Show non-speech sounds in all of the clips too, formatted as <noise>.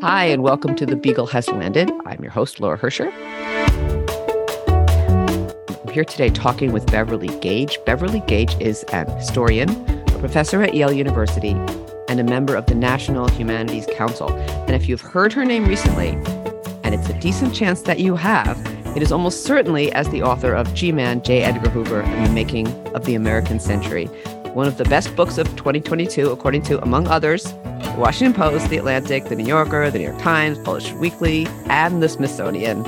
Hi, and welcome to The Beagle Has Landed. I'm your host, Laura Hercher. I'm here today talking with Beverly Gage. Beverly Gage is an historian, a professor at Yale University, and a member of the National Humanities Council. And if you've heard her name recently, and it's a decent chance that you have, it is almost certainly as the author of G Man, J. Edgar Hoover, and the Making of the American Century, one of the best books of 2022, according to, among others, the Washington Post, The Atlantic, The New Yorker, The New York Times, Publishers Weekly, and the Smithsonian.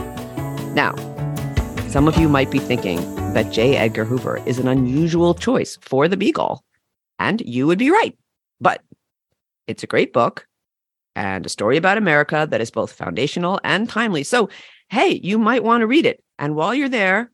Now, some of you might be thinking that J. Edgar Hoover is an unusual choice for the Beagle, and you would be right. But it's a great book and a story about America that is both foundational and timely. So, hey, you might want to read it. And while you're there,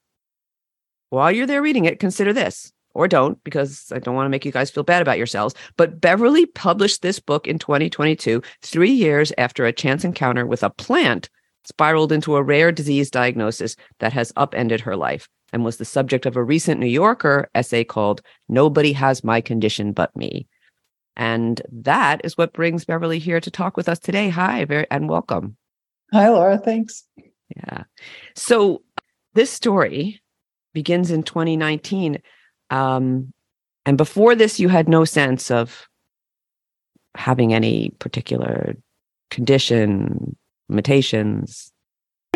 while you're there reading it, consider this or don't, because I don't want to make you guys feel bad about yourselves. But Beverly published this book in 2022, three years after a chance encounter with a plant spiraled into a rare disease diagnosis that has upended her life and was the subject of a recent New Yorker essay called Nobody Has My Condition But Me. And that is what brings Beverly here to talk with us today. Hi, very, and welcome. Hi, Laura. Thanks. Yeah. So this story begins in 2019. Um, and before this, you had no sense of having any particular condition, limitations,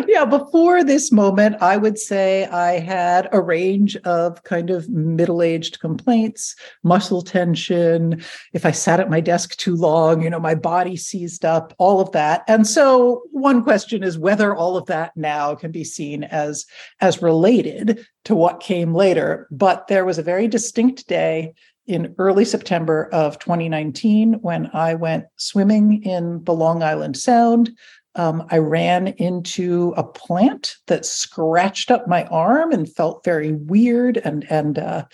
yeah, before this moment, I would say I had a range of kind of middle aged complaints, muscle tension. If I sat at my desk too long, you know, my body seized up, all of that. And so, one question is whether all of that now can be seen as, as related to what came later. But there was a very distinct day in early September of 2019 when I went swimming in the Long Island Sound um, I ran into a plant that scratched up my arm and felt very weird and and uh,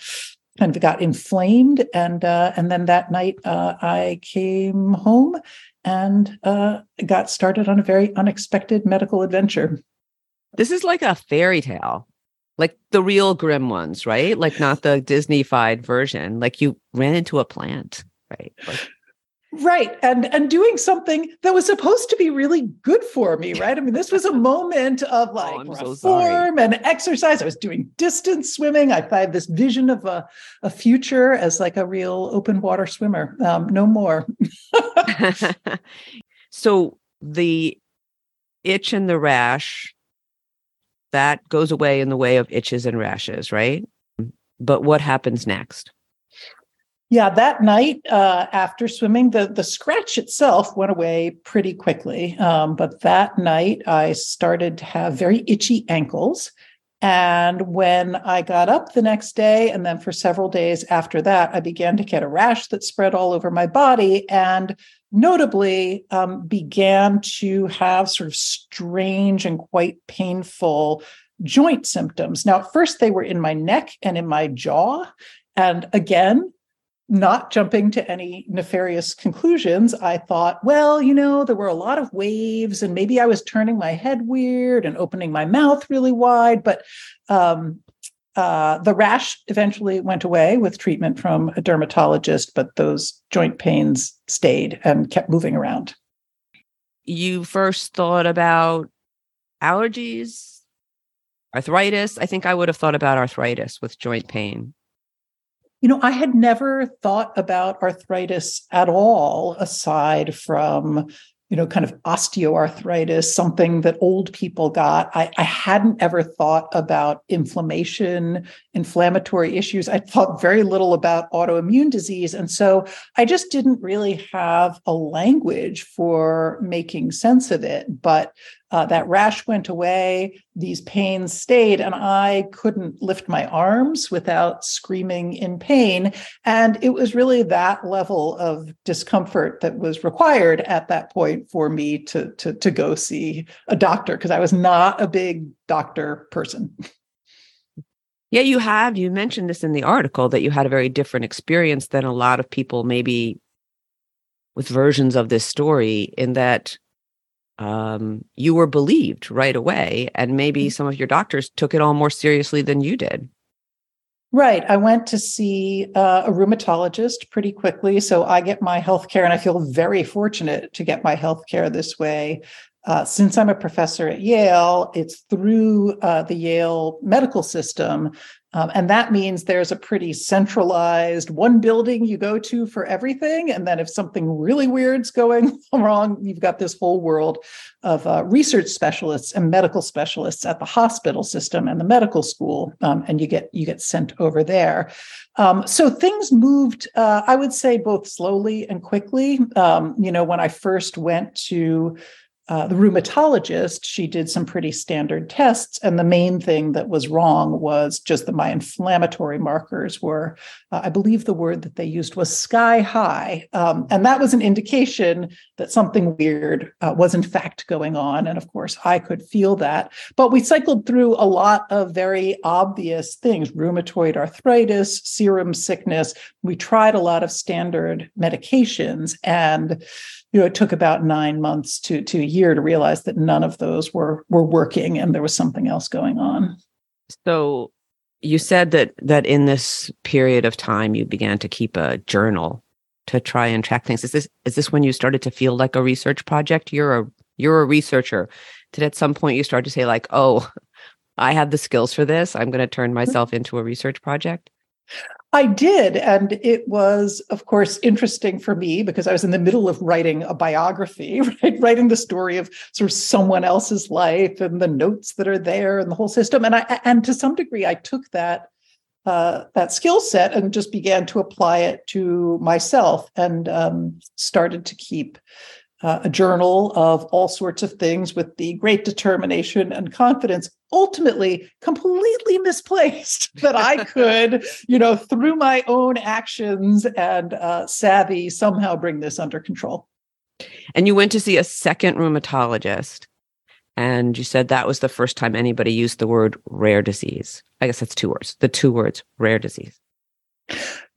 kind of got inflamed. And uh, and then that night uh, I came home and uh, got started on a very unexpected medical adventure. This is like a fairy tale, like the real grim ones, right? Like not the Disney-fied version. Like you ran into a plant, right? Like right and and doing something that was supposed to be really good for me right? I mean this was a moment of oh, like oh, reform so and exercise. I was doing distance swimming. I had this vision of a, a future as like a real open water swimmer. Um, no more. <laughs> So the itch and the rash that goes away in the way of itches and rashes right? But what happens next yeah, that night uh, after swimming, the the scratch itself went away pretty quickly. Um, but that night, I started to have very itchy ankles. And when I got up the next day, and then for several days after that, I began to get a rash that spread all over my body, and notably um, began to have sort of strange and quite painful joint symptoms. Now, at first, they were in my neck and in my jaw. And again, not jumping to any nefarious conclusions, I thought, well, you know, there were a lot of waves, and maybe I was turning my head weird and opening my mouth really wide. But um, uh, the rash eventually went away with treatment from a dermatologist, but those joint pains stayed and kept moving around. You first thought about allergies, arthritis. I think I would have thought about arthritis with joint pain. You know, I had never thought about arthritis at all, aside from, you know, kind of osteoarthritis, something that old people got. I, I hadn't ever thought about inflammation, inflammatory issues. I thought very little about autoimmune disease. And so I just didn't really have a language for making sense of it. But uh, that rash went away, these pains stayed, and I couldn't lift my arms without screaming in pain. And it was really that level of discomfort that was required at that point for me to, to, to go see a doctor because I was not a big doctor person. Yeah, you have. You mentioned this in the article that you had a very different experience than a lot of people, maybe with versions of this story, in that um, you were believed right away. And maybe mm. some of your doctors took it all more seriously than you did. Right. I went to see uh, a rheumatologist pretty quickly. So I get my health care, and I feel very fortunate to get my health care this way. Uh, since I'm a professor at Yale, it's through uh, the Yale medical system. Um, and that means there's a pretty centralized one building you go to for everything. And then if something really weird's going <laughs> wrong, you've got this whole world of uh, research specialists and medical specialists at the hospital system and the medical school, um, and you get you get sent over there. Um, so things moved, uh, I would say, both slowly and quickly. Um, you know, when I first went to uh, the rheumatologist, she did some pretty standard tests. And the main thing that was wrong was just that my inflammatory markers were, uh, I believe the word that they used was sky high. Um, and that was an indication that something weird uh, was in fact going on. And of course, I could feel that. But we cycled through a lot of very obvious things rheumatoid arthritis, serum sickness. We tried a lot of standard medications. And you know, it took about nine months to to a year to realize that none of those were were working and there was something else going on. So you said that that in this period of time you began to keep a journal to try and track things. Is this is this when you started to feel like a research project? You're a you're a researcher. Did at some point you start to say like, oh, <laughs> I have the skills for this. I'm going to turn mm-hmm. myself into a research project? I did. And it was, of course, interesting for me because I was in the middle of writing a biography, <laughs> right? Writing the story of sort of someone else's life and the notes that are there and the whole system. And I and to some degree I took that uh, that skill set and just began to apply it to myself and um, started to keep uh, a journal of all sorts of things with the great determination and confidence, ultimately completely misplaced <laughs> that I could, you know, through my own actions and uh, savvy, somehow bring this under control. And you went to see a second rheumatologist, and you said that was the first time anybody used the word rare disease. I guess that's two words, the two words, rare disease.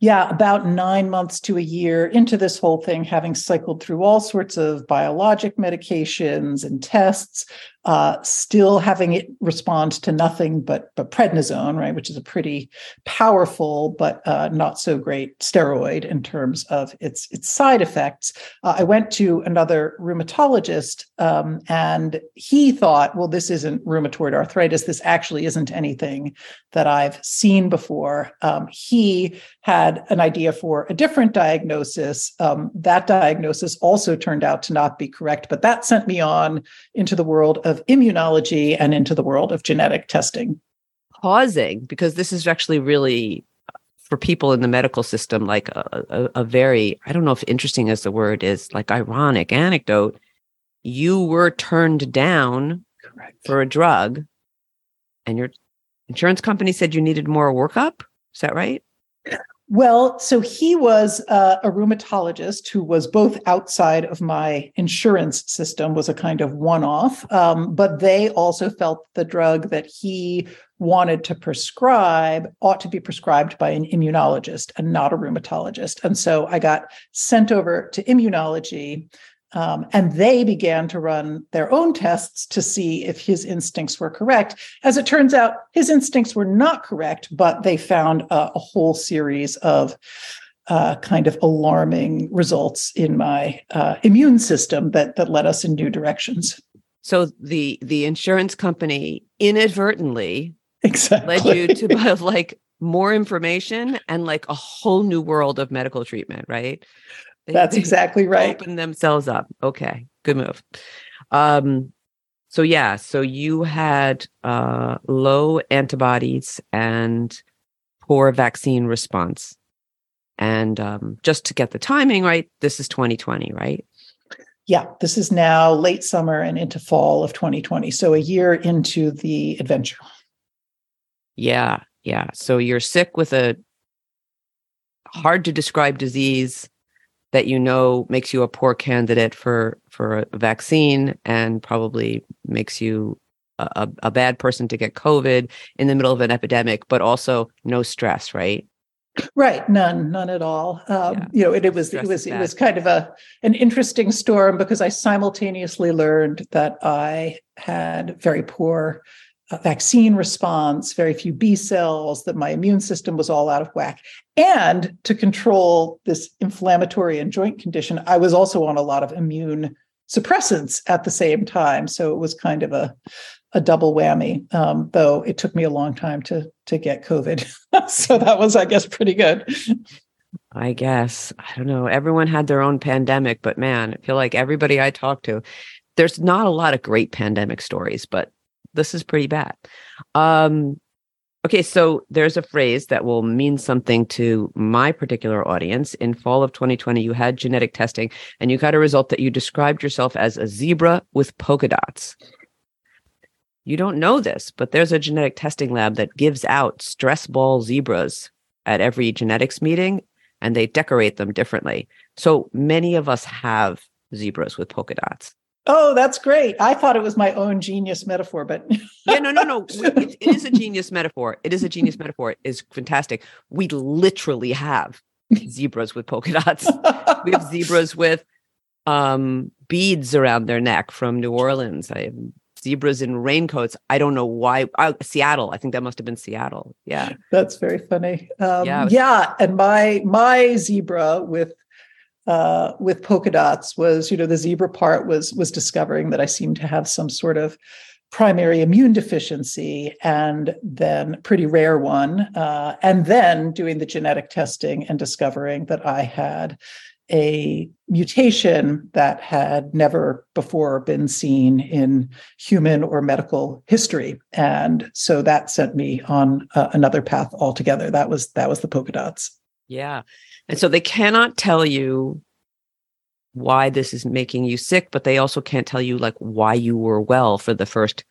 Yeah, about nine months to a year into this whole thing, having cycled through all sorts of biologic medications and tests, uh, still having it respond to nothing but, but prednisone, right, which is a pretty powerful but uh, not so great steroid in terms of its its side effects. Uh, I went to another rheumatologist, um, and he thought, well, this isn't rheumatoid arthritis. This actually isn't anything that I've seen before. Um, he had an idea for a different diagnosis. Um, that diagnosis also turned out to not be correct, but that sent me on into the world of of immunology and into the world of genetic testing. Pausing, because this is actually really for people in the medical system, like a, a, a very, I don't know if interesting as the word is, like ironic anecdote. You were turned down Correct. for a drug, and your insurance company said you needed more workup. Is that right? Well, so he was uh, a rheumatologist who was both outside of my insurance system, was a kind of one off, um, but they also felt the drug that he wanted to prescribe ought to be prescribed by an immunologist and not a rheumatologist. And so I got sent over to immunology. Um, and they began to run their own tests to see if his instincts were correct. As it turns out, his instincts were not correct, but they found a, a whole series of uh, kind of alarming results in my uh, immune system that that led us in new directions. So the the insurance company inadvertently exactly. led you to have like more information and like a whole new world of medical treatment, right? They, That's exactly right. Open themselves up. Okay, good move. Um, so yeah, so you had uh, low antibodies and poor vaccine response, and um, just to get the timing right, this is 2020, right? Yeah, this is now late summer and into fall of 2020. So a year into the adventure. Yeah, yeah. So you're sick with a hard to describe disease that you know makes you a poor candidate for for a vaccine and probably makes you a, a bad person to get COVID in the middle of an epidemic, but also no stress, right? Right, none, none at all. Um, yeah. You know, it, it was stress it was it was kind of a an interesting storm because I simultaneously learned that I had very poor vaccine response, very few B cells, that my immune system was all out of whack. And to control this inflammatory and joint condition, I was also on a lot of immune suppressants at the same time. So it was kind of a, a double whammy, um, though it took me a long time to, to get COVID. <laughs> so that was, I guess, pretty good. I guess. I don't know. Everyone had their own pandemic, but man, I feel like everybody I talk to, there's not a lot of great pandemic stories, but this is pretty bad. Um, okay, so there's a phrase that will mean something to my particular audience. In fall of 2020, you had genetic testing and you got a result that you described yourself as a zebra with polka dots. You don't know this, but there's a genetic testing lab that gives out stress ball zebras at every genetics meeting and they decorate them differently. So many of us have zebras with polka dots. Oh, that's great. I thought it was my own genius metaphor, but <laughs> yeah, no, no, no. It, it is a genius metaphor. It is a genius metaphor. It is fantastic. We literally have zebras with polka dots. we have zebras with um, beads around their neck from New Orleans. I have zebras in raincoats. I don't know why. Uh, Seattle. I think that must have been Seattle. Yeah, that's very funny. Um, yeah, was- yeah, and my my zebra with uh, with polka dots was, you know, the zebra part was was discovering that I seemed to have some sort of primary immune deficiency and then pretty rare one uh, and then doing the genetic testing and discovering that i had a mutation that had never before been seen in human or medical history. And so that sent me on uh, another path altogether. That was that was the polka dots. Yeah and so they cannot tell you why this is making you sick, but they also can't tell you like why you were well for the first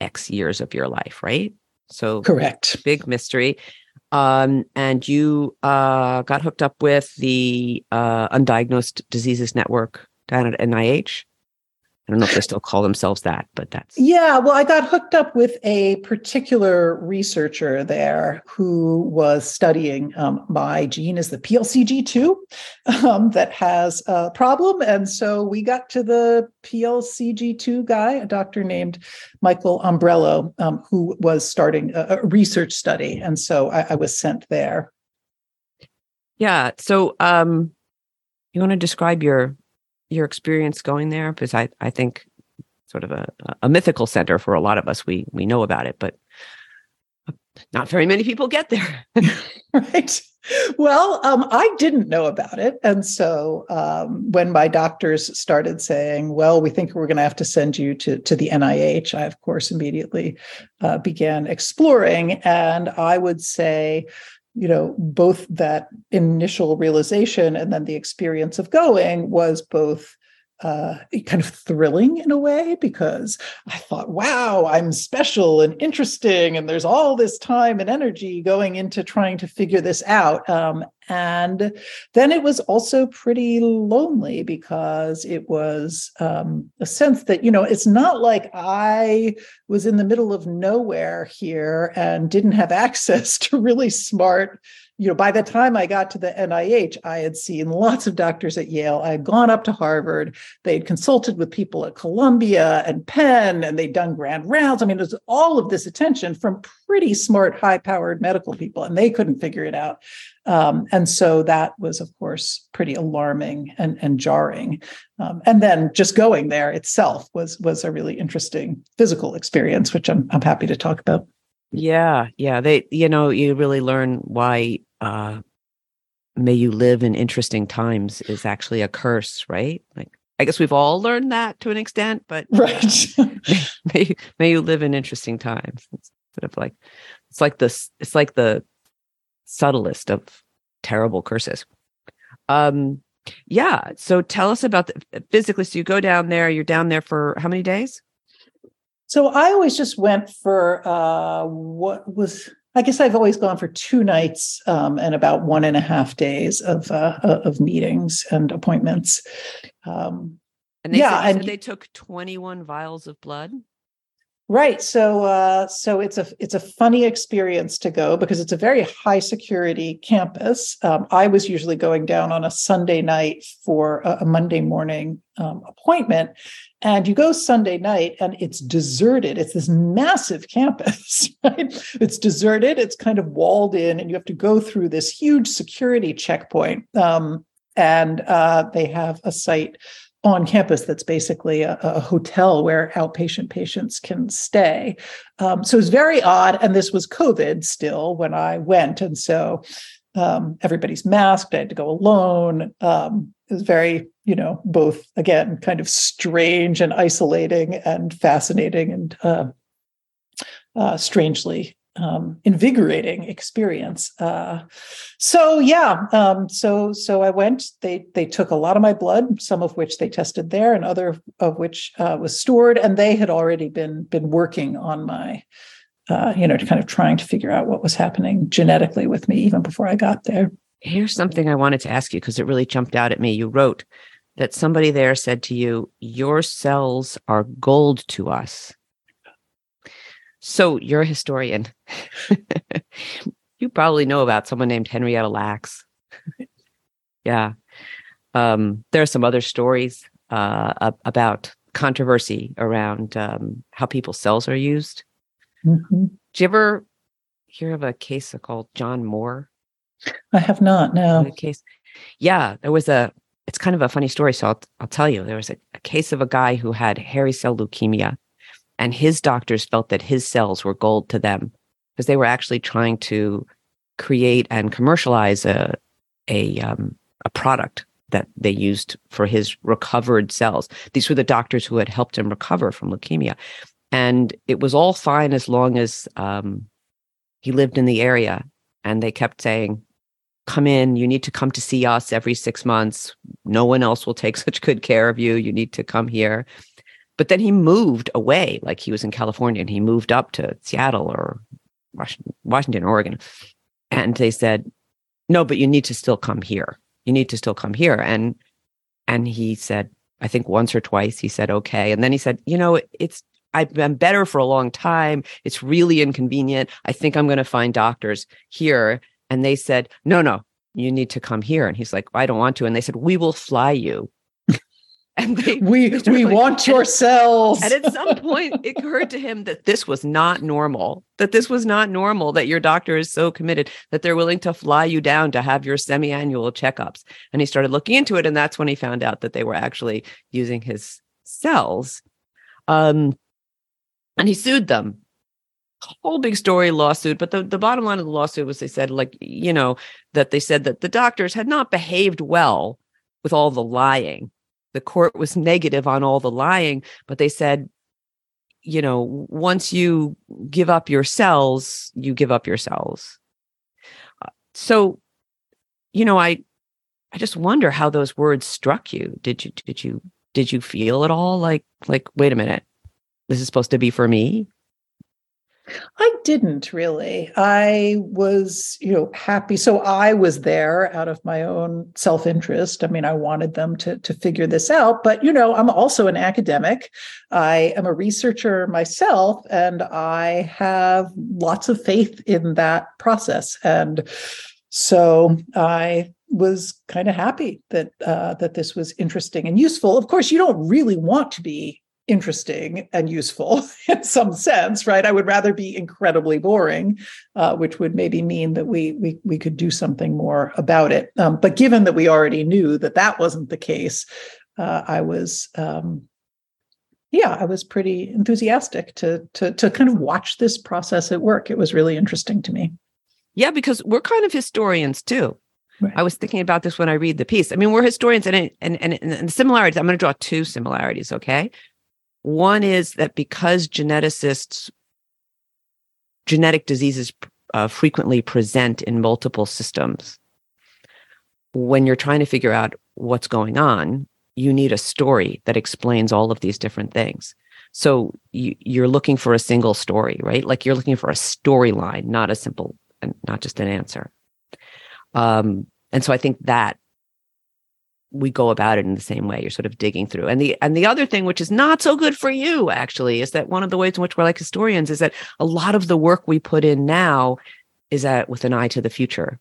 X years of your life, right? So correct. Big mystery. Um, and you uh, got hooked up with the uh, Undiagnosed Diseases Network down at NIH. I don't know if they still call themselves that, but that's. Yeah, well, I got hooked up with a particular researcher there who was studying um, my gene is the PLCG2 um, that has a problem. And so we got to the PLCG2 guy, a doctor named Michael Ombrello, um, who was starting a, a, research study. And so I, I was sent there. Yeah. So um, you want to describe your your experience going there? Because I, I think sort of a, a mythical center for a lot of us. We we know about it, but not very many people get there. <laughs> <laughs> right. Well, um, I didn't know about it. And so um, when my doctors started saying, well, we think we're going to have to send you to, to the NIH, I, of course, immediately uh, began exploring. And I would say, you know, both that initial realization and then the experience of going was both uh, kind of thrilling in a way because I thought, wow, I'm special and interesting, and there's all this time and energy going into trying to figure this out. Um, and then it was also pretty lonely because it was um, a sense that, you know, it's not like I was in the middle of nowhere here and didn't have <laughs> access to really smart you know, by the time I got to the NIH, I had seen lots of doctors at Yale. I had gone up to Harvard. They had consulted with people at Columbia and Penn, and they'd done grand rounds. I mean, it was all of this attention from pretty smart, high powered medical people, and they couldn't figure it out. Um, and so that was, of course, pretty alarming and, and jarring. Um, and then just going there itself was was a really interesting physical experience, which I'm I'm happy to talk about. Yeah, yeah. They, you know, you really learn why uh may you live in interesting times is actually a curse, right? Like I guess we've all learned that to an extent, but right. <laughs> may, may, may you live in interesting times. It's sort of like it's like this it's like the subtlest of terrible curses. Um yeah, so tell us about the physically so you go down there, you're down there for how many days? So I always just went for uh, what was I guess I've always gone for two nights um, and about one and a half days of uh, uh of meetings and appointments. Um, and they yeah, said, and they took twenty one vials of blood. Right. So uh, so it's a it's a funny experience to go because it's a very high security campus. Um, I was usually going down on a Sunday night for a, a Monday morning um, appointment, and you go Sunday night and it's deserted. It's this massive campus, <laughs> right? It's deserted. It's kind of walled in, and you have to go through this huge security checkpoint. Um, and uh, they have a site on campus that's basically a, a, hotel where outpatient patients can stay. Um, so it's very odd. And this was COVID still when I went. And so um, everybody's masked. I had to go alone. Um, it was very, you know, both again, kind of strange and isolating and fascinating and uh, uh, strangely um, invigorating experience. Uh, so yeah, um, so so I went. They they took a lot of my blood, some of which they tested there, and other of which uh, was stored. And they had already been been working on my, uh, you know, kind of trying to figure out what was happening genetically with me even before I got there. Here's something I wanted to ask you because it really jumped out at me. You wrote that somebody there said to you, "Your cells are gold to us." So you're a historian. you probably know about someone named Henrietta Lacks. yeah. Um, there are some other stories uh, about controversy around um, how people's cells are used. Mm-hmm. Did you ever hear of a case called John Moore? I have not. No. case. Yeah, there was a. It's kind of a funny story, so I'll, I'll tell you. There was a, a case of a guy who had hairy cell leukemia, and his doctors felt that his cells were gold to them because they were actually trying to create and commercialize a a um, a product that they used for his recovered cells. These were the doctors who had helped him recover from leukemia, and it was all fine as long as um, he lived in the area. And they kept saying, "Come in. You need to come to see us every six months. No one else will take <laughs> such good care of you. You need to come here." But then he moved away, like he was in California, and he moved up to Seattle or Washington, Oregon. And they said, "No, but you need to still come here. You need to still come here." And and he said, I think once or twice, he said, "Okay." And then he said, "You know, it's I've been better for a long time. It's really inconvenient. I think I'm going to find doctors here." And they said, "No, no, you need to come here." And he's like, "I don't want to." And they said, "We will fly you." <laughs> and they, we <laughs> we like, want your cells. And at some <laughs> point, it occurred to him that this was not normal. That this was not normal. That your doctor is so committed that they're willing to fly you down to have your semi-annual checkups. And he started looking into it, and that's when he found out that they were actually using his cells. Um, and he sued them. Whole big story lawsuit, but the, the bottom line of the lawsuit was they said, like, you know, that they said that the doctors had not behaved well with all the lying the court was negative on all the lying, but they said, you know, once you give up your cells, you give up your cells. Uh, so, you know, I I just wonder how those words struck you. Did you did you did you feel at all like like wait a minute, this is supposed to be for me? I didn't really. I was, you know, happy. So I was there out of my own self-interest. I mean, I wanted them to to figure this out, but you know, I'm also an academic. I am a researcher myself and I have lots of faith in that process and so I was kind of happy that uh, that this was interesting and useful. Of course, you don't really want to be interesting and useful <laughs> in some sense, right? I would rather be incredibly boring, uh, which would maybe mean that we we we could do something more about it. Um, but given that we already knew that that wasn't the case, uh, I was. Um, yeah, I was pretty enthusiastic to to to kind of watch this process at work. It was really interesting to me. Yeah, because we're kind of historians too. Right. I was thinking about this when I read the piece. I mean, we're historians, and and and, and the similarities. I'm going to draw two similarities. Okay, one is that because geneticists, genetic diseases uh, frequently present in multiple systems, when you're trying to figure out what's going on, you need a story that explains all of these different things. So you, you're looking for a single story, right? Like you're looking for a storyline, not a simple, not just an answer. Um, and so I think that we go about it in the same way. You're sort of digging through. And the and the other thing, which is not so good for you, actually, is that one of the ways in which we're like historians is that a lot of the work we put in now is that with an eye to the future.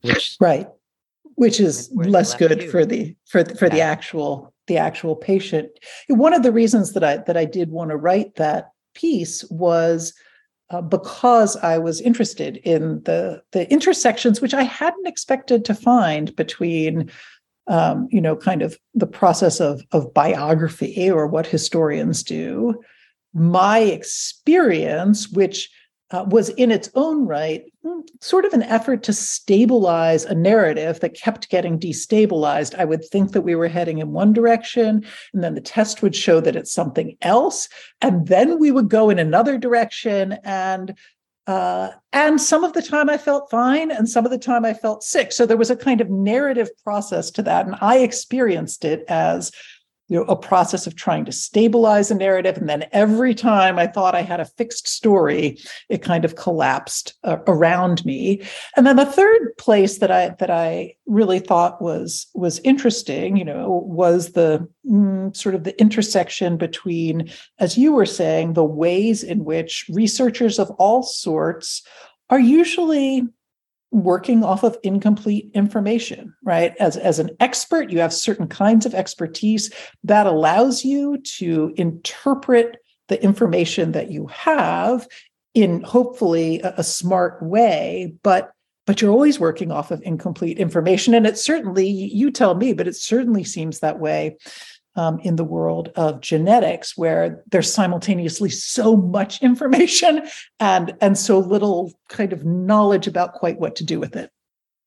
Which right. Which is less good you. for the for for yeah. the actual the actual patient. One of the reasons that I that I did want to write that piece was uh, because I was interested in the the intersections, which I hadn't expected to find between, um, you know, kind of the process of of biography or what historians do, my experience, which uh, was in its own right hmm, sort of an effort to stabilize a narrative that kept getting destabilized. I would think that we were heading in one direction, and then the test would show that it's something else, and then we would go in another direction. And uh, and some of the time I felt fine, and some of the time I felt sick. So there was a kind of narrative process to that, and I experienced it as you know a process of trying to stabilize a narrative. And then every time i thought i had a fixed story it kind of collapsed uh, around me. And then the third place that i that i really thought was was interesting you know was the mm, sort of the intersection between as you were saying the ways in which researchers of all sorts are usually working off of incomplete information right? As as an expert you have certain kinds of expertise that allows you to interpret the information that you have in hopefully a, a smart way but but you're always working off of incomplete information. And it certainly you tell me but it certainly seems that way um, in the world of genetics where there's simultaneously so much <laughs> information and and so little kind of knowledge about quite what to do with it.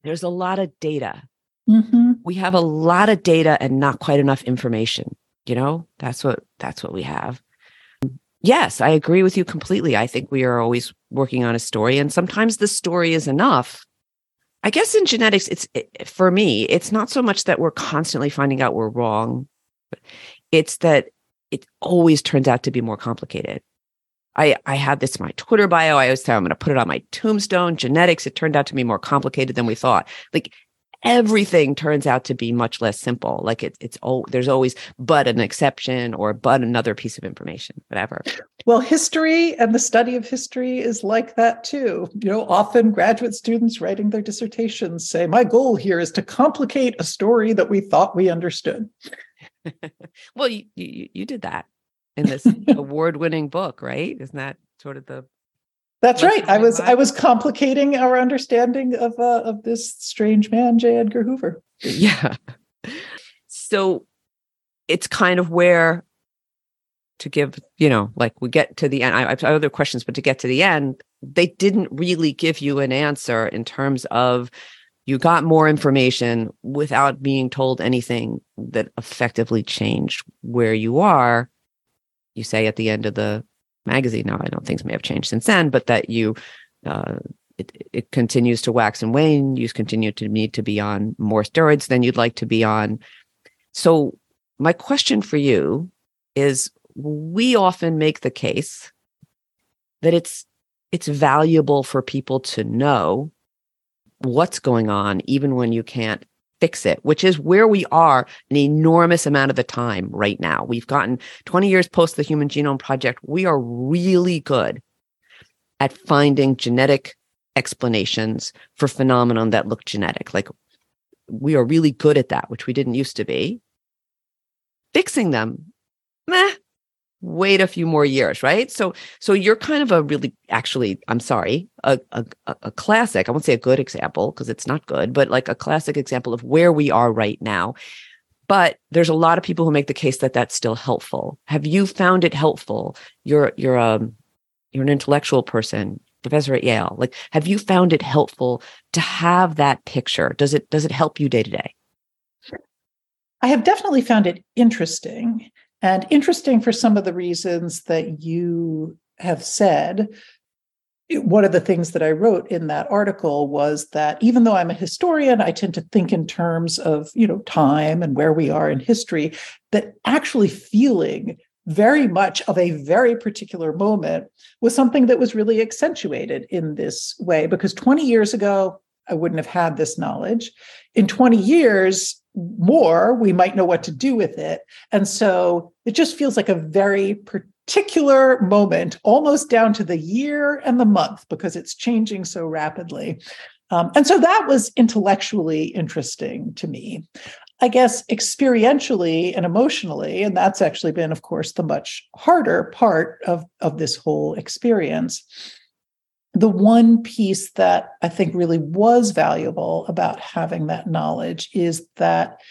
There's a lot of data. Mm-hmm. we have a lot of data and not quite enough information you know? That's what that's what we have. Yes i agree with you completely. I think we are always working on a story and sometimes the story is enough. I guess in genetics it's it, for me it's not so much that we're constantly finding out we're wrong it's that it always turns out to be more complicated. I, I had this in my Twitter bio. I always say I'm going to put it on my tombstone. Genetics, it turned out to be more complicated than we thought. Like everything turns out to be much less simple. Like it, it's oh, there's always but an exception or but another piece of information, whatever. Well, history and the study of history is like that too. You know, often graduate students writing their dissertations say, "My goal here is to complicate a story that we thought we understood." <laughs> well, you, you you did that in <laughs> this award-winning book, right? Isn't that sort of the that's right. I was I was complicating our understanding of uh, of this strange man, J. Edgar Hoover. <laughs> Yeah. So it's kind of where to give, you know, like we get to the end. I, I have other questions, but to get to the end, they didn't really give you an answer in terms of you got more information without being told anything that effectively changed where you are you say at the end of the magazine now i know things may have changed since then but that you uh, it, it continues to wax and wane you continue to need to be on more steroids than you'd like to be on. So my question for you is we often make the case that it's it's valuable for people to know what's going on, even when you can't fix it, which is where we are an enormous amount of the time right now. We've gotten 20 years post the Human Genome Project. We are really good at finding genetic explanations for phenomenon that look genetic. Like we are really good at that, which we didn't used to be. Fixing them, meh, wait a few more years right? So so you're kind of a really actually i'm sorry a a, a classic i won't say a good example because it's not good but like a classic example of where we are right now. But there's a lot of people who make the case that that's still helpful. Have you found it helpful? You're you're um you're an intellectual person professor at yale. Like have you found it helpful to have that picture? Does it does it help you day to day? I have definitely found it interesting and interesting for some of the reasons that you have said. One of the things that I wrote in that article was that even though I'm a historian, I tend to think in terms of, you know, time and where we are in history, that actually feeling very much of a very particular moment was something that was really accentuated in this way because 20 years ago I wouldn't have had this knowledge. In 20 years more, we might know what to do with it. And so it just feels like a very particular moment, almost down to the year and the month, because it's changing so rapidly. Um, and so that was intellectually interesting to me. I guess experientially and emotionally, and that's actually been, of course, the much harder part of, of this whole experience. The one piece that I think really was valuable about having that knowledge is that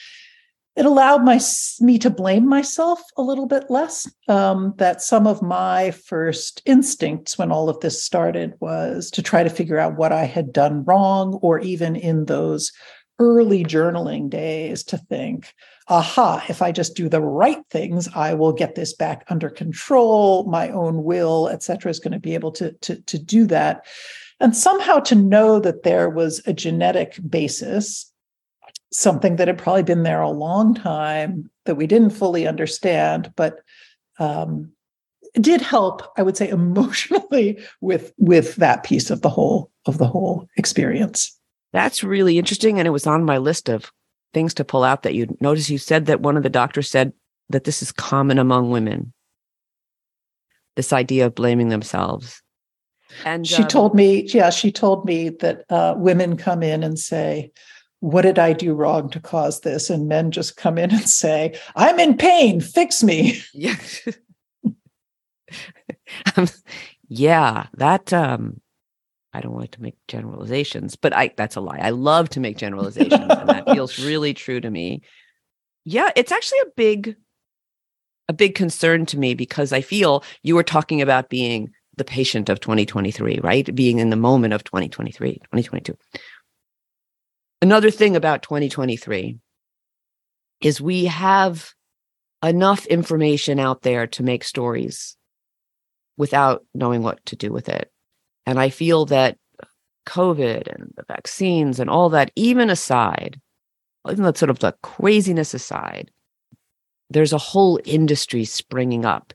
it allowed my me to blame myself a little bit less. Um, that some of my first instincts when all of this started was to try to figure out what I had done wrong, or even in those early journaling days to think, aha, if I just do the right things, I will get this back under control. My own will, et cetera, is going to be able to, to, to do that. And somehow to know that there was a genetic basis, something that had probably been there a long time that we didn't fully understand, but um, did help, I would say, <laughs> emotionally with with that piece of the whole of the whole experience. That's really interesting. And it was on my list of things to pull out that you notice you said that one of the doctors said that this is common among women. This idea of blaming themselves. And she um, told me, yeah, she told me that uh, women come in and say, What did I do wrong to cause this? And men just come in and say, I'm in pain, fix me. Yeah. <laughs> um, yeah, that um I don't like to make generalizations, but I that's a lie. I love to make generalizations and that feels <laughs> really true to me. Yeah, it's actually a big a big concern to me because I feel you were talking about being the patient of 2023, right? Being in the moment of 2023, 2022. Another thing about 2023 is we have enough information out there to make stories without knowing what to do with it. And I feel that COVID and the vaccines and all that, even aside, even that sort of the craziness aside, there's a whole industry springing up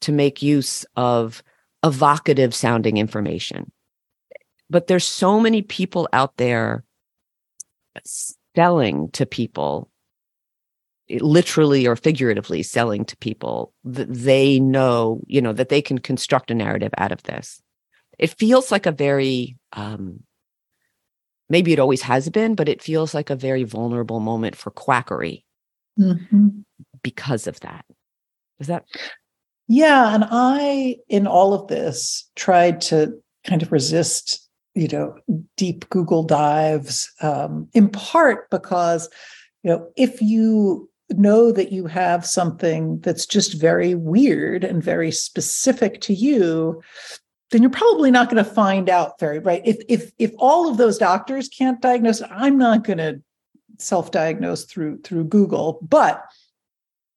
to make use of evocative sounding information. But there's so many people out there selling to people, literally or figuratively selling to people that they know, you know, that they can construct a narrative out of this it feels like a very um, maybe it always has been, but it feels like a very vulnerable moment for quackery mm-hmm. because of that. Is that? Yeah. And I, in all of this, tried to kind of resist, you know, deep Google dives, um, in part because, you know, if you know that you have something that's just very weird and very specific to you, then you're probably not going to find out very right. If if if all of those doctors can't diagnose, I'm not going to self-diagnose through through Google. But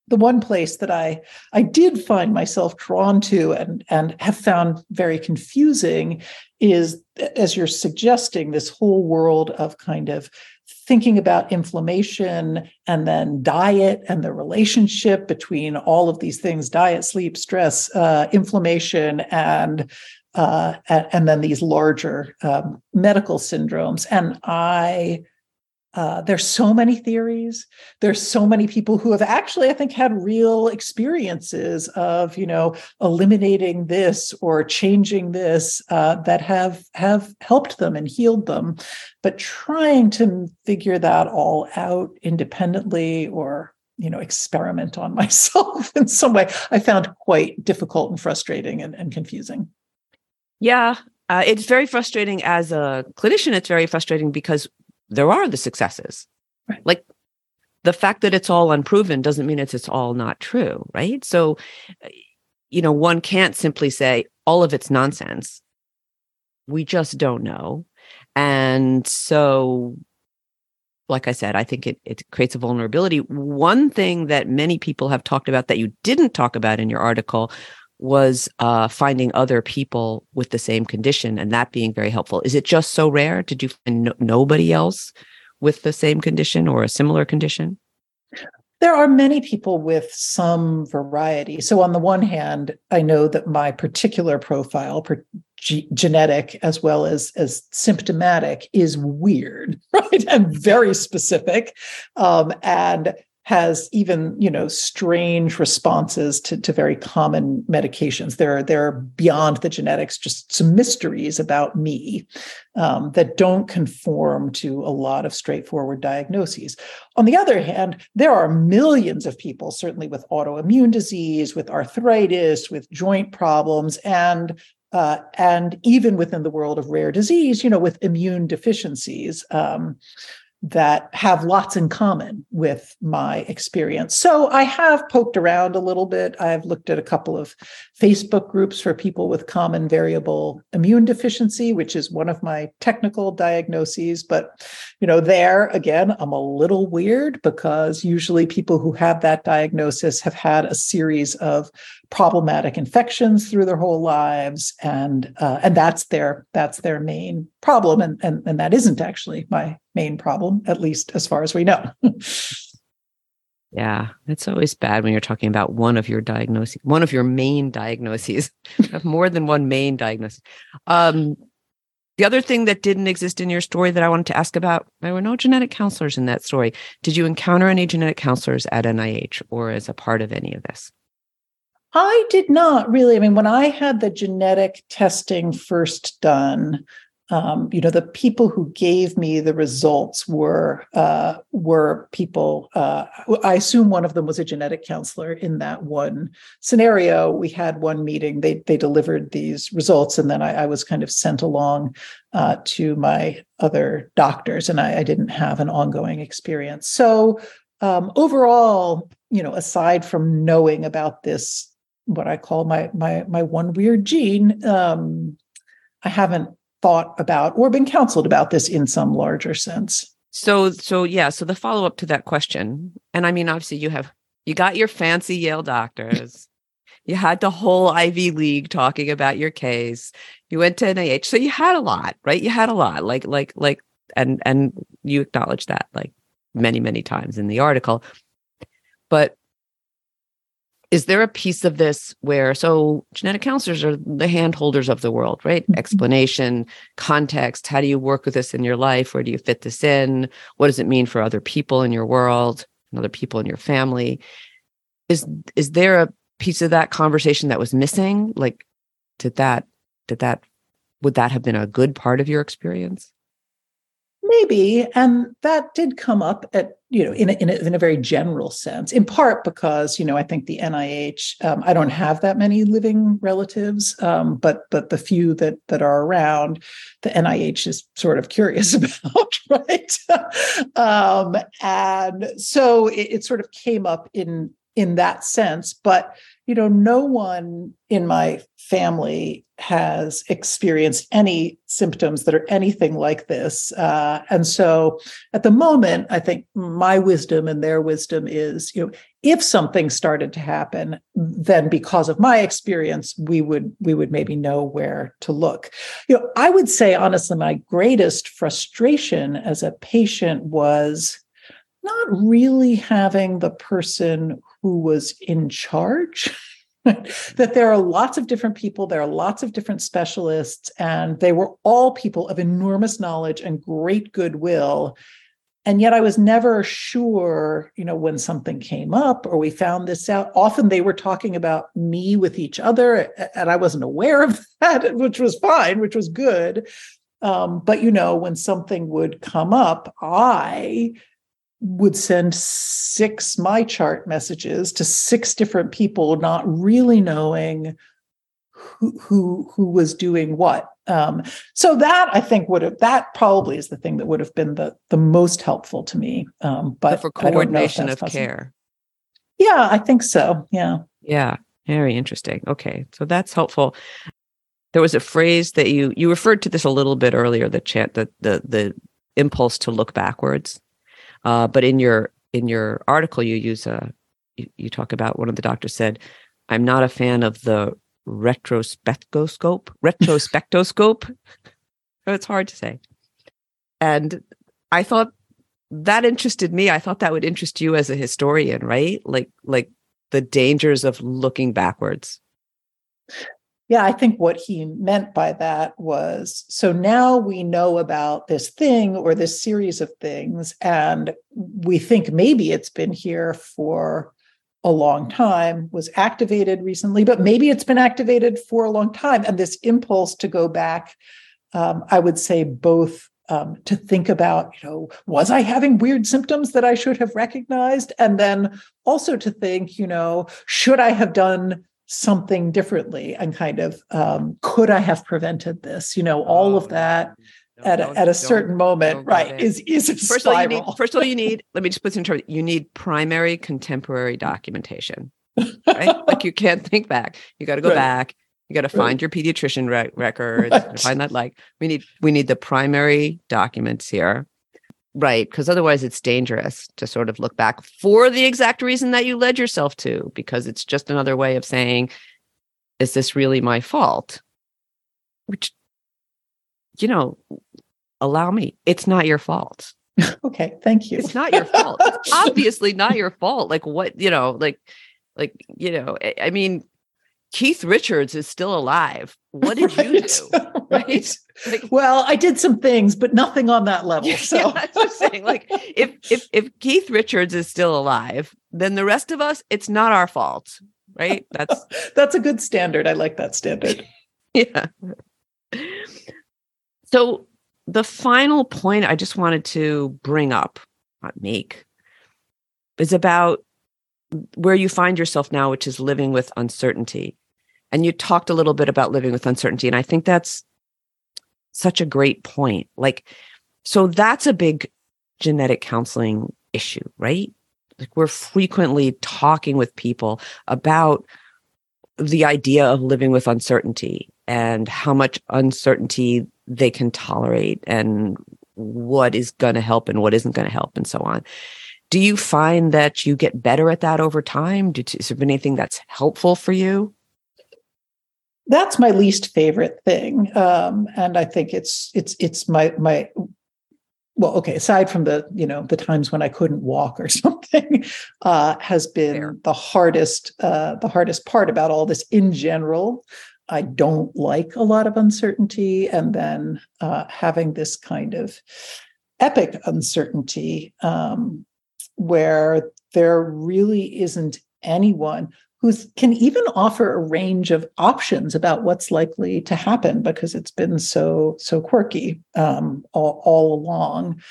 the one place that I I did find myself drawn to and and have found very confusing is as you're suggesting this whole world of kind of thinking about inflammation and then diet and the relationship between all of these things diet sleep stress uh, inflammation and uh, and, then these larger um, medical syndromes. And I, uh, there's so many theories. There's so many people who have actually, I think, had real experiences of, you know, eliminating this or changing this uh, that have have helped them and healed them. But trying to figure that all out independently or you know experiment on <laughs> myself in some way i found quite difficult and frustrating and, and confusing yeah, uh, it's very frustrating as a clinician. It's very frustrating because there are the successes. Right. Like the fact that it's all unproven doesn't mean it's it's all not true, right? So, you know, one can't simply say all of it's nonsense. We just don't know, and so like I said, I think it, it creates a vulnerability. One thing that many people have talked about that you didn't talk about in your article was uh, finding other people with the same condition and that being very helpful. Is it just so rare? Did you find no- nobody else with the same condition or a similar condition? There are many people with some variety. So, on the one hand, I know that my particular profile, per, g- genetic as well as, as symptomatic, is weird, <laughs> right? And very specific. Um, and has even you know strange responses to, to very common medications. There are there are beyond the genetics just some mysteries about me um, that don't conform to a lot of straightforward diagnoses. On the other hand there are millions of people certainly with autoimmune disease with arthritis with joint problems and uh, and even within the world of rare disease, you know, with immune deficiencies, um, that have lots in common with my experience. So I have poked around a little bit. I've looked at a couple of Facebook groups for people with common variable immune deficiency, which is one of my technical diagnoses. But, you know, there again, I'm a little weird because usually people who have that diagnosis have had a series of problematic infections through their whole lives and uh, and that's their that's their main problem and, and and that isn't actually my main problem at least as far as we know <laughs> yeah it's always bad when you're talking about one of your diagnoses one of your main diagnoses <laughs> have more than one main diagnosis um the other thing that didn't exist in your story that I wanted to ask about, there were no genetic counselors in that story. Did you encounter any genetic counselors at NIH or as a part of any of this? I did not really. I mean, when I had the genetic testing first done, um, you know, the people who gave me the results were uh, were people. Uh, I assume one of them was a genetic counselor in that one scenario. We had one meeting. They they delivered these results, and then I, I was kind of sent along uh, to my other doctors, and I, I, didn't have an ongoing experience. So um, overall, you know, aside from knowing about this what I call my my my one weird gene. Um, I haven't thought about or been counseled about this in some larger sense. So so yeah, so the follow up to that question, and I mean obviously you have you got your fancy Yale doctors. <laughs> you had the whole Ivy League talking about your case. You went to NIH. So you had a lot, right? You had a lot. Like like like and and you acknowledge that like many many times in the article. But is there a piece of this where so genetic counselors are the handholders of the world right? Mm-hmm. explanation context how do you work with this in your life? Where do you fit this in? What does it mean for other people in your world and other people in your family? Is is there a piece of that conversation that was missing? Like did that did that would that have been a good part of your experience Maybe, and that did come up at you know in a, in a, in a very general sense. In part because you know I think the NIH. Um, I don't have that many living relatives, um, but but the few that that are around, the NIH is sort of curious <laughs> about, right? <laughs> um, and so it, it sort of came up in in that sense, but you know, no one in my family has experienced any symptoms that are anything like this. Uh, and so at the moment, I think my wisdom and their wisdom is, you know, if something started to happen, then because of my experience, we would we would maybe know where to look. You know, I would say honestly, my greatest frustration as a patient was not really having the person who was in charge. <laughs> that there are lots of different people, there are lots of different specialists, and they were all people of enormous knowledge and great goodwill. And yet I was never sure, you know, when something came up or we found this out. Often they were talking about me with each other, and I wasn't aware of <laughs> that, which was fine, which was good. Um, but you know, when something would come up, I would send six MyChart messages to six different people, not really knowing who who, who was doing what. Um, so that I think would have that probably is the thing that would have been the the most helpful to me. Um, but for coordination of possible. care. Yeah, I think so. Yeah. Yeah. Very interesting. Okay. So that's helpful. There was a phrase that you you referred to this a little bit earlier, the chant the the the impulse to look backwards. Uh, but in your in your article, you use a you, you talk about one of the doctors said, "I'm not a fan of the retrospectoscope." Retrospectoscope. <laughs> it's hard to say, and I thought that interested me. I thought that would interest you as a historian, right? Like like the dangers of looking backwards. Yeah, I think what he meant by that was so now we know about this thing or this series of things, and we think maybe it's been here for a long time, was activated recently, but maybe it's been activated for a long time. And this impulse to go back, um, I would say both um, to think about, you know, was I having weird symptoms that I should have recognized? And then also to think, you know, should I have done something differently and kind of um, could I have prevented this? You know, all of oh, that at a, at a certain moment, right? Is is a first spiral. of all, you need first of all you need. <laughs> Let me just put this in terms. You need primary contemporary documentation, right? like you can't think back. You got to go right. back. You got to find right. your pediatrician re- records. Right. Find that. Like we need we need the primary documents here, right? Because otherwise, it's dangerous to sort of look back for the exact reason that you led yourself to, because it's just another way of saying, "Is this really my fault?" Which you know, allow me. It's not your fault. <laughs> okay, thank you. It's not your fault. It's <laughs> obviously not your fault. Like what, you know, like like, you know, I, I mean, Keith Richards is still alive. What did right. you do? <laughs> Right. <laughs> Like, well, I did some things, but nothing on that <laughs> level. So yeah, I'm saying. Like if if if Keith Richards is still alive, then the rest of us, it's not our fault. Right. That's that's a good standard. I like that standard. yeah. So the final point I just wanted to bring up, not make, is about where you find yourself now, which is living with uncertainty. And you talked a little bit about living with uncertainty. And I think that's such a great point. Like, so that's a big genetic counseling issue, right? Like, we're frequently talking with people about the idea of living with uncertainty and how much uncertainty they can tolerate and what is going to help and what isn't going to help and so on. Do you find that you get better at that over time? Is there anything that's helpful for you? That's my least favorite thing, um, and I think it's it's it's my my well okay aside from the you know the times when i couldn't walk or <laughs> something uh, has been Fair. the hardest uh, the hardest part about all this in general I don't like a lot of uncertainty. And then uh, having this kind of epic uncertainty um, where there really isn't anyone who can even offer a range of options about what's likely to happen because it's been so so quirky um, all, all along.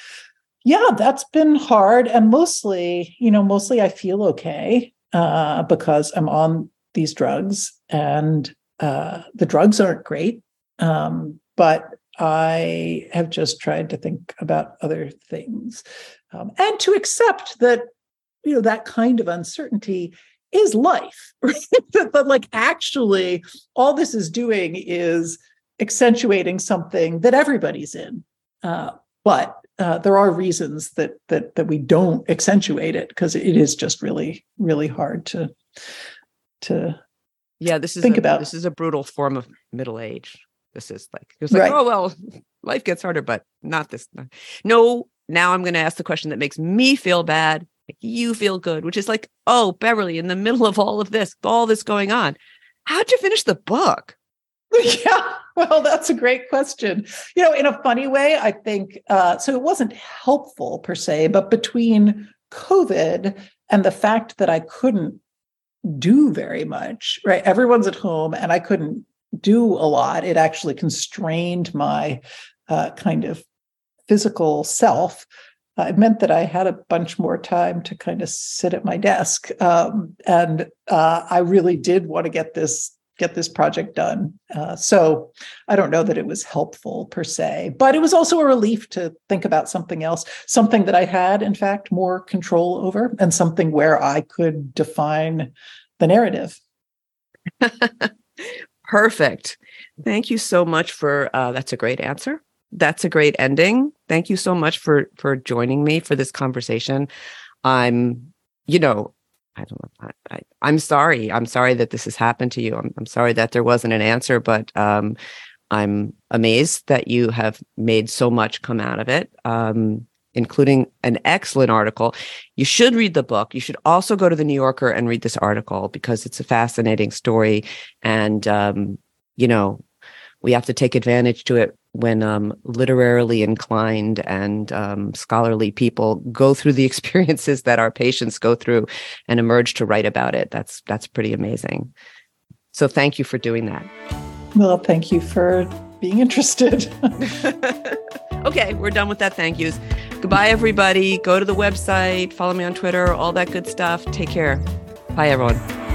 Yeah that's been hard and mostly you know mostly i feel okay uh, because i'm on these drugs and uh, the drugs aren't great, um, but I have just tried to think about other things um, and to accept that you know that kind of uncertainty is life. <laughs> but like actually, all this is doing is accentuating something that everybody's in. Uh, but uh, there are reasons that that that we don't accentuate it because it is just really really hard to to yeah this is think a, about this is a brutal form of middle age this is like it's like right. oh well life gets harder but not this no now i'm going to ask the question that makes me feel bad you feel good which is like oh beverly in the middle of all of this all this going on how'd you finish the book <laughs> yeah well that's a great question you know in a funny way i think uh, so it wasn't helpful per se but between covid and the fact that i couldn't do very much, right? Everyone's at home and I couldn't do a lot. It actually constrained my uh, kind of physical self. Uh, it meant that I had a bunch more time to kind of sit at my desk. Um, and uh, I really did want to get this get this project done. Uh, so I don't know that it was helpful per se, but it was also a relief to think about something else, something that I had, in fact, more control over, and something where I could define the narrative. <laughs> Perfect. Thank you so much for uh, that's a great answer. That's a great ending. Thank you so much for for joining me for this conversation. I'm, you know, I don't know. I, am sorry. I'm sorry that this has happened to you. I'm, I'm sorry that there wasn't an answer, but um, I'm amazed that you have made so much come out of it. Um, including an excellent article. You should read the book. You should also go to the New Yorker and read this article because it's a fascinating story. And, um, you know, we have to take advantage to it when um, literarily inclined and um, scholarly people go through the <laughs> experiences that our patients go through and emerge to write about it. That's that's pretty amazing. So thank you for doing that. Well, thank you for being interested. <laughs> okay, we're done with that. Thank yous. Goodbye, everybody. Go to the website, follow me on Twitter, all that good stuff. Take care. Bye, everyone.